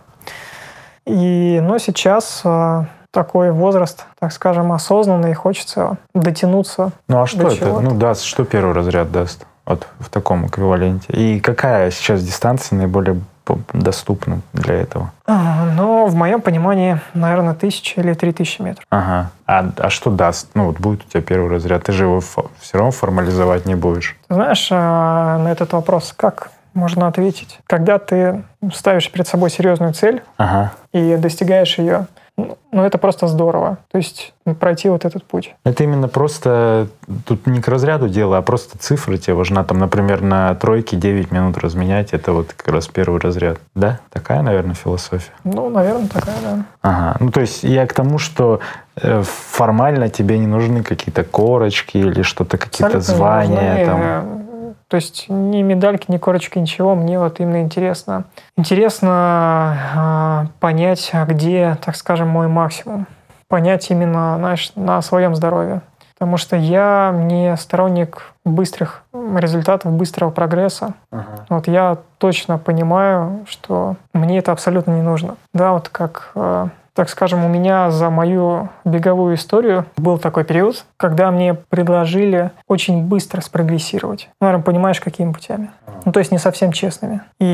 И, но сейчас а, такой возраст, так скажем, осознанный, и хочется дотянуться. Ну а что До это? Ну даст, что первый разряд даст? Вот в таком эквиваленте. И какая сейчас дистанция наиболее доступна для этого? А, Но в моем понимании, наверное, тысяча или три тысячи метров. Ага. А, а что даст? Ну вот будет у тебя первый разряд, ты же его все равно формализовать не будешь. Ты знаешь, а, на этот вопрос как можно ответить? Когда ты ставишь перед собой серьезную цель Ага. и достигаешь ее, ну, это просто здорово. То есть пройти вот этот путь. Это именно просто, тут не к разряду дело, а просто цифры тебе важна. Там, например, на тройке 9 минут разменять, это вот как раз первый разряд. Да? Такая, наверное, философия. Ну, наверное, такая, да. Ага. Ну, то есть я к тому, что э, формально тебе не нужны какие-то корочки или что-то, какие-то Абсолютно звания. нужны, там. Э, То есть ни медальки, ни корочки, ничего. Мне вот именно интересно. Интересно а, понять, а где, так скажем, мой максимум. Понять именно, знаешь, на своем здоровье. Потому что я не сторонник быстрых результатов, быстрого прогресса. Вот я точно понимаю, что мне это абсолютно не нужно. Да, вот как, э, так скажем, у меня за мою беговую историю был такой период, когда мне предложили очень быстро спрогрессировать. Ну, Наверное, понимаешь, какими путями. Ну, то есть не совсем честными. И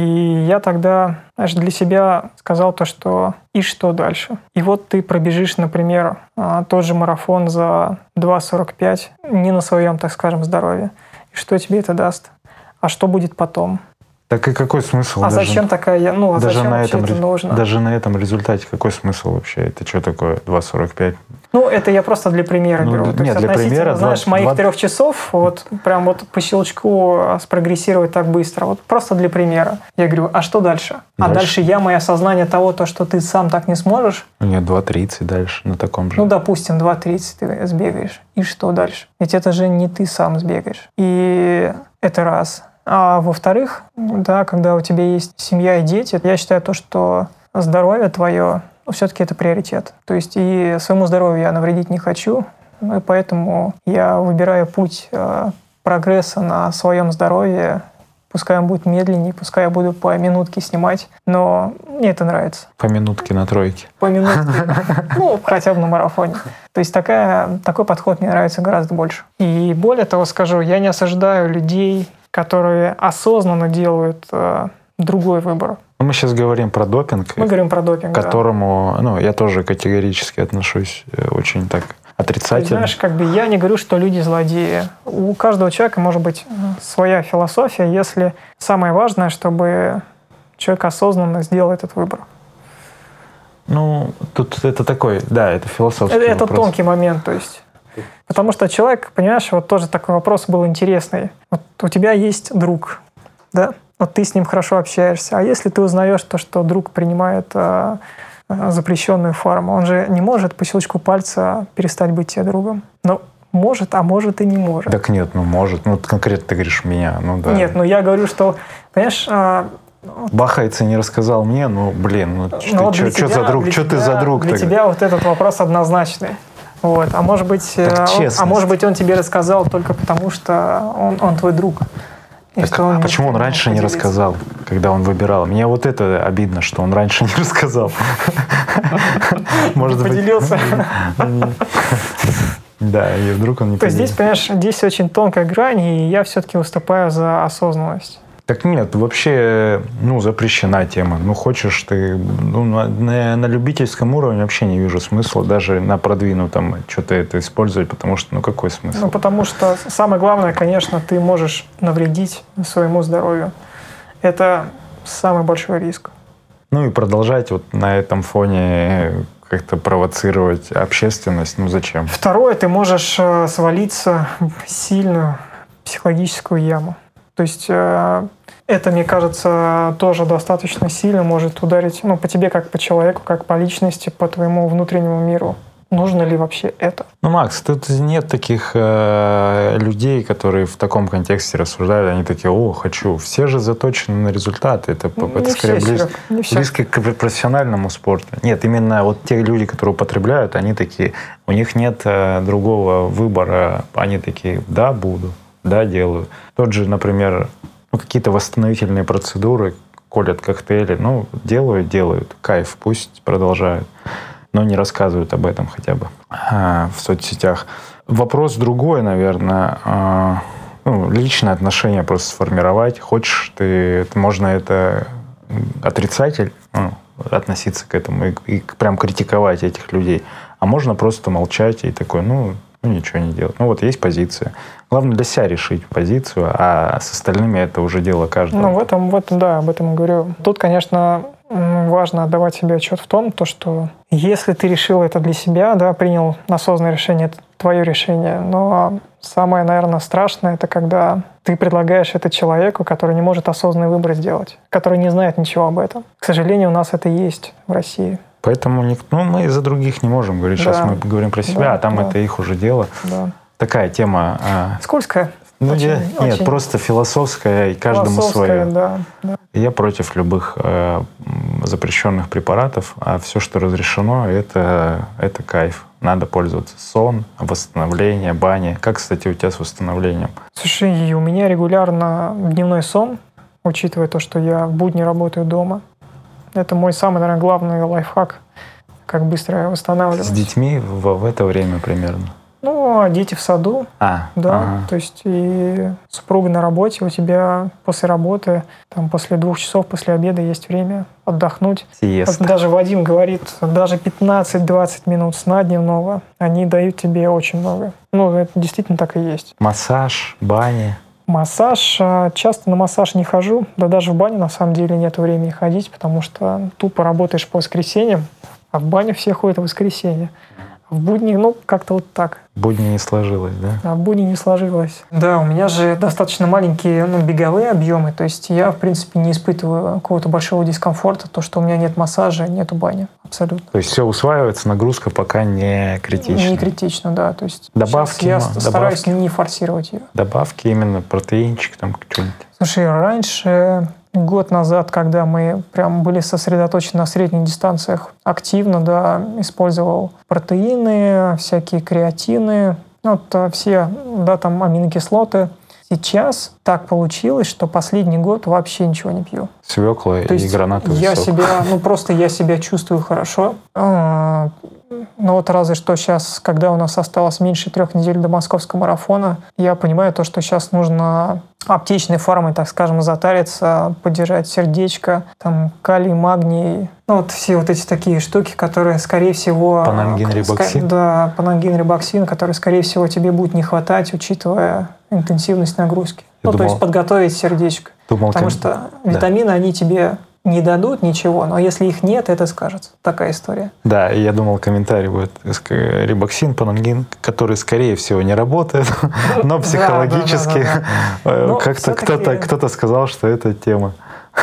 я тогда, знаешь, для себя сказал то, что и что дальше? И вот ты пробежишь, например, а, тот же марафон за 2.45 не на своем, так скажем, здоровье. И что тебе это даст? А что будет потом? Так и какой смысл? А даже- зачем такая, ну, а даже зачем на этом, это нужно? даже на этом результате какой смысл вообще? Это что такое 2.45? Ну, это я просто для примера Ну, беру. д- То нет, есть для примера знаешь, 20 моих 20 трех часов, вот прям вот по щелчку а, спрогрессировать так быстро. Вот просто для примера. Я говорю, а что дальше? А Дальше? дальше я, мое осознание того, то, что ты сам так не сможешь, Нет, 2.30 дальше на таком же. ну, допустим, 2.30 ты сбегаешь. И что дальше? Ведь это же не ты сам сбегаешь. И это раз. А во-вторых, да, когда у тебя есть семья и дети, я считаю то, что здоровье твое, все-таки это приоритет. То есть и своему здоровью я навредить не хочу, ну и поэтому я выбираю путь э, прогресса на своем здоровье. Пускай он будет медленнее, пускай я буду по минутке снимать, но мне это нравится По минутке на тройке. по минутке, ну, хотя бы на марафоне. То есть такая, такой подход мне нравится гораздо больше. И более того скажу, я не осуждаю людей, которые осознанно делают э, другой выбор. Ну, Мы сейчас говорим про допинг, Мы говорим про допинг. к да. которому ну, я тоже категорически отношусь э, очень так отрицательно. знаешь, как бы я не говорю, что люди злодеи. У каждого человека может быть своя философия, если самое важное, чтобы человек осознанно сделал этот выбор. Ну, тут это такой, да, это философский Это, это тонкий момент, то есть. Потому что человек, понимаешь, вот тоже такой вопрос был интересный. Вот у тебя есть друг, да? Вот ты с ним хорошо общаешься. А если ты узнаешь то, что друг принимает э, э, запрещенную форму, он же не может по щелчку пальца перестать быть тебе другом. Ну, может, а может и не может. Так нет, ну может. Ну, вот конкретно ты говоришь меня, ну да. Нет, ну я говорю, что, понимаешь, а, Бахайца не рассказал мне, ну, блин, ну, ну вот что для за друг, что ты за друг Для тогда? тебя вот этот вопрос однозначный. Вот. А может быть, э, он- а может быть, он тебе рассказал только потому, что он, он твой друг. Так, что а не почему он раньше не поделиться. рассказал, когда он выбирал? Мне вот это обидно, что он раньше не рассказал. Может быть, Поделился. да, и вдруг он не То есть здесь, понимаешь, здесь очень тонкая грань, и я все-таки выступаю за осознанность. Так нет, вообще, ну, запрещена тема. Ну, хочешь ты, ну, на, на- любительском уровне вообще не вижу смысла даже на продвинутом что-то это использовать, потому что, ну, какой смысл? Ну, потому что самое главное, конечно, ты можешь навредить своему здоровью. Это самый большой риск. Ну и продолжать вот на этом фоне э, как-то провоцировать общественность, ну зачем? Второе, ты можешь э, свалиться в сильную психологическую яму. То есть э, это, мне кажется, тоже достаточно сильно может ударить ну, по тебе как по человеку, как по личности, по твоему внутреннему миру. Нужно ли вообще это? Ну, Макс, тут нет таких э, людей, которые в таком контексте рассуждают, они такие, о, хочу. Все же заточены на результаты. Это, Ну, это не скорее все, близ- Серег, не все. близко к профессиональному спорту. Нет, именно вот те люди, которые употребляют, они такие, у них нет э, другого выбора. Они такие, да, буду, да, делаю. Тот же, например, ну, какие-то восстановительные процедуры, колят коктейли, ну, делают, делают. Кайф, пусть продолжают. Но не рассказывают об этом хотя бы а, в соцсетях. Вопрос другой, наверное. а, ну, личное отношение просто сформировать. Хочешь ты, можно это отрицатель, ну, относиться к этому и, и прям критиковать этих людей. А можно просто молчать и такой, ну, ну, ничего не делать. Ну, вот есть позиция. Главное для себя решить позицию, а с остальными это уже дело каждого. Ну, в этом, в этом, да, об этом и говорю. Тут, конечно, важно отдавать себе отчет в том, то, что если ты решил это для себя, да, принял осознанное решение, это твое решение, но самое, наверное, страшное, это когда ты предлагаешь это человеку, который не может осознанный выбор сделать, который не знает ничего об этом. К сожалению, у нас это есть в России. Поэтому ну, мы за других не можем говорить. Сейчас Да. мы говорим про себя, Да, а там да. это их уже дело. Да. Такая тема. а, Скользкая. ну, Очень- я- нет, очень просто философская, и каждому философская, свое. Да, да. Я против любых э, запрещенных препаратов, а все, что разрешено, это, это кайф. Надо пользоваться. Сон, восстановление, баня. Как, кстати, у тебя с восстановлением? Слушай, у меня регулярно дневной сон, учитывая то, что я в будни работаю дома. Это мой самый, наверное, главный лайфхак, как быстро С восстанавливаться. детьми в, в это время примерно. Ну, а дети в саду, А, да. ага. То есть и супруга на работе, у тебя после работы, там после двух часов после обеда есть время отдохнуть. Сиеста. Даже Вадим говорит, даже 15-20 минут сна дневного, они дают тебе очень много. Ну, это действительно так и есть. Массаж, баня. Массаж. а, Часто на массаж не хожу. Да даже в баню на самом деле нет времени ходить, потому что тупо работаешь по воскресеньям, а в баню все ходят в воскресенье. В будни, ну, как-то вот так. Будни не сложилось, да? А в будни не сложилось. Да, у меня же достаточно маленькие ну, беговые объемы, то есть я, в принципе, не испытываю какого-то большого дискомфорта, то, что у меня нет массажа, нету бани. Абсолютно. То есть все усваивается, нагрузка пока не критична. Не критично, да. То есть Добавки, я стараюсь добавки. не форсировать ее. Добавки именно, протеинчик там что-нибудь. Слушай, раньше, год назад, когда мы прям были сосредоточены на средних дистанциях, активно, да, использовал протеины, всякие креатины, ну, вот а, все, да, там аминокислоты. Сейчас так получилось, что последний год вообще ничего не пью. Свекла То и гранатовый я сок. себя, ну просто я себя чувствую хорошо. А, Ну вот разве что сейчас, когда у нас осталось меньше трех недель до московского марафона, я понимаю то, что сейчас нужно аптечной формой, так скажем, затариться, поддержать сердечко, там калий, магний, ну вот все вот эти такие штуки, которые, скорее всего... Панангин, ска- рибоксин? Да, панангин, рибоксин, который, скорее всего, тебе будет не хватать, учитывая интенсивность нагрузки. Я ну, то думал- есть подготовить сердечко. Думал, Потому ком- что Да. витамины, они тебе не дадут ничего, но если их нет, это скажется. Такая история. Да, и я думал, комментарий будет рибоксин, панангин, который, скорее всего, не работает, но психологически э, Ну, как-то кто-то кто-то сказал, что это тема.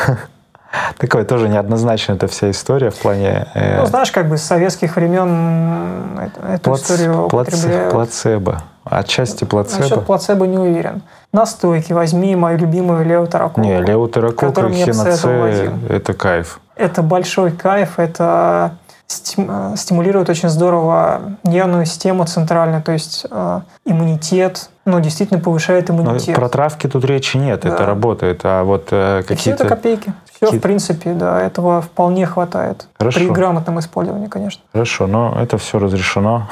Такое тоже неоднозначно эта вся история в плане э, Ну, знаешь, как бы с советских времен это- эту плац- историю употребляют. плацебо. Отчасти плацебо. Насчет плацебо не уверен. Настойки возьми мою любимую леотерококу. Не, леутерокок который и хиноце это кайф. Это большой кайф, это стим- стимулирует очень здорово нервную систему центральную, то есть э, иммунитет, ну, действительно повышает Но иммунитет. про травки тут речи нет, Да. это работает. А вот э, И все это какие-то... копейки. Все, в принципе, да, этого вполне хватает. Хорошо. При грамотном использовании, конечно. Хорошо, но это все разрешено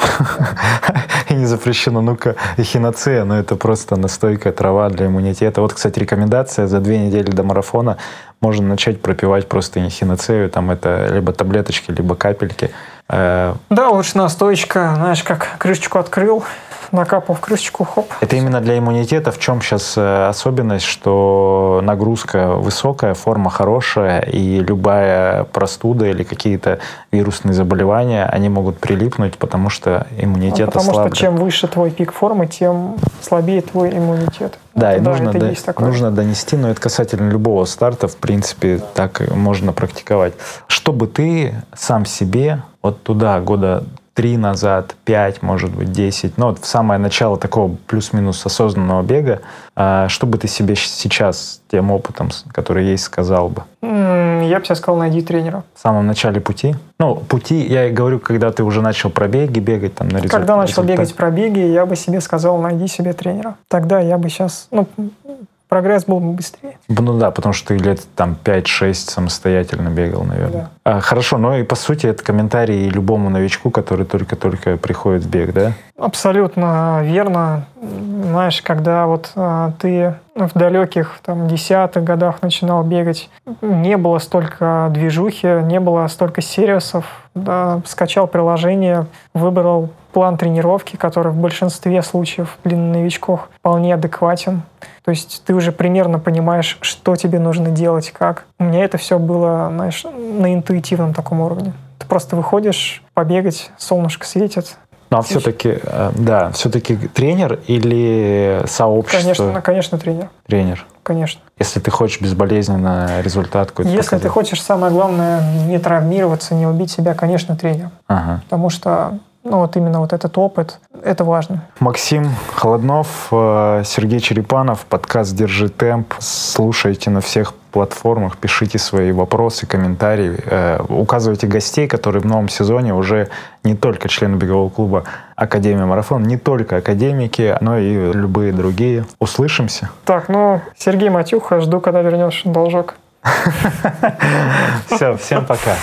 и не запрещено. Ну-ка, эхиноцея, но это просто настойкая трава для иммунитета. Вот, кстати, рекомендация за две недели до марафона можно начать пропивать просто эхиноцею. Там это либо таблеточки, либо капельки. Э, Да, лучше настоечка, знаешь, как крышечку открыл, накапал в крышечку, хоп. Это именно для иммунитета. В чем сейчас особенность, что нагрузка высокая, форма хорошая, и любая простуда или какие-то вирусные заболевания, они могут прилипнуть, потому что иммунитет Ну, Потому ослаблен. что чем выше твой пик формы, тем слабее твой иммунитет. Да, и Это нужно, это до- такое. нужно донести, но это касательно любого старта, в принципе, так и можно практиковать. Чтобы ты сам себе вот туда года три назад, пять, может быть, десять, ну вот в самое начало такого плюс-минус осознанного бега, а, что бы ты себе сейчас тем опытом, который есть, сказал бы? Я бы тебе сказал, найди тренера. В самом начале пути? Ну, пути, я говорю, когда ты уже начал пробеги бегать, там, на результат. Когда начал результат. бегать пробеги, я бы себе сказал, найди себе тренера. Тогда я бы сейчас, ну, прогресс был бы быстрее. Ну да, потому что ты лет там 5-6 самостоятельно бегал, наверное. А, хорошо, но и по сути это комментарий любому новичку, который только-только приходит в бег, да? Абсолютно верно. Знаешь, когда вот а, ты в далеких там десятых годах начинал бегать, не было столько движухи, не было столько сервисов. Да, скачал приложение, выбрал план тренировки, который в большинстве случаев для новичков вполне адекватен. То есть ты уже примерно понимаешь, что тебе нужно делать, как. У меня это все было, знаешь, на интуитивном таком уровне. Ты просто выходишь побегать, солнышко светит, Ну а все-таки, да, все-таки тренер или сообщество? Конечно, конечно, тренер. Тренер. Конечно. Если ты хочешь безболезненно результат какой-то Если ты показать. хочешь, самое главное, не травмироваться, не убить себя, конечно, тренер. Ага. Потому что ну, вот именно вот этот опыт, это важно. Максим Холоднов, э, Сергей Черепанов, подкаст «Держи темп». Слушайте на всех платформах, пишите свои вопросы, комментарии, э, указывайте гостей, которые в новом сезоне уже не только члены бегового клуба Академия Марафон, не только академики, но и любые другие. Услышимся. Так, ну, Сергей Матюха, жду, когда вернешь должок. Все, всем пока.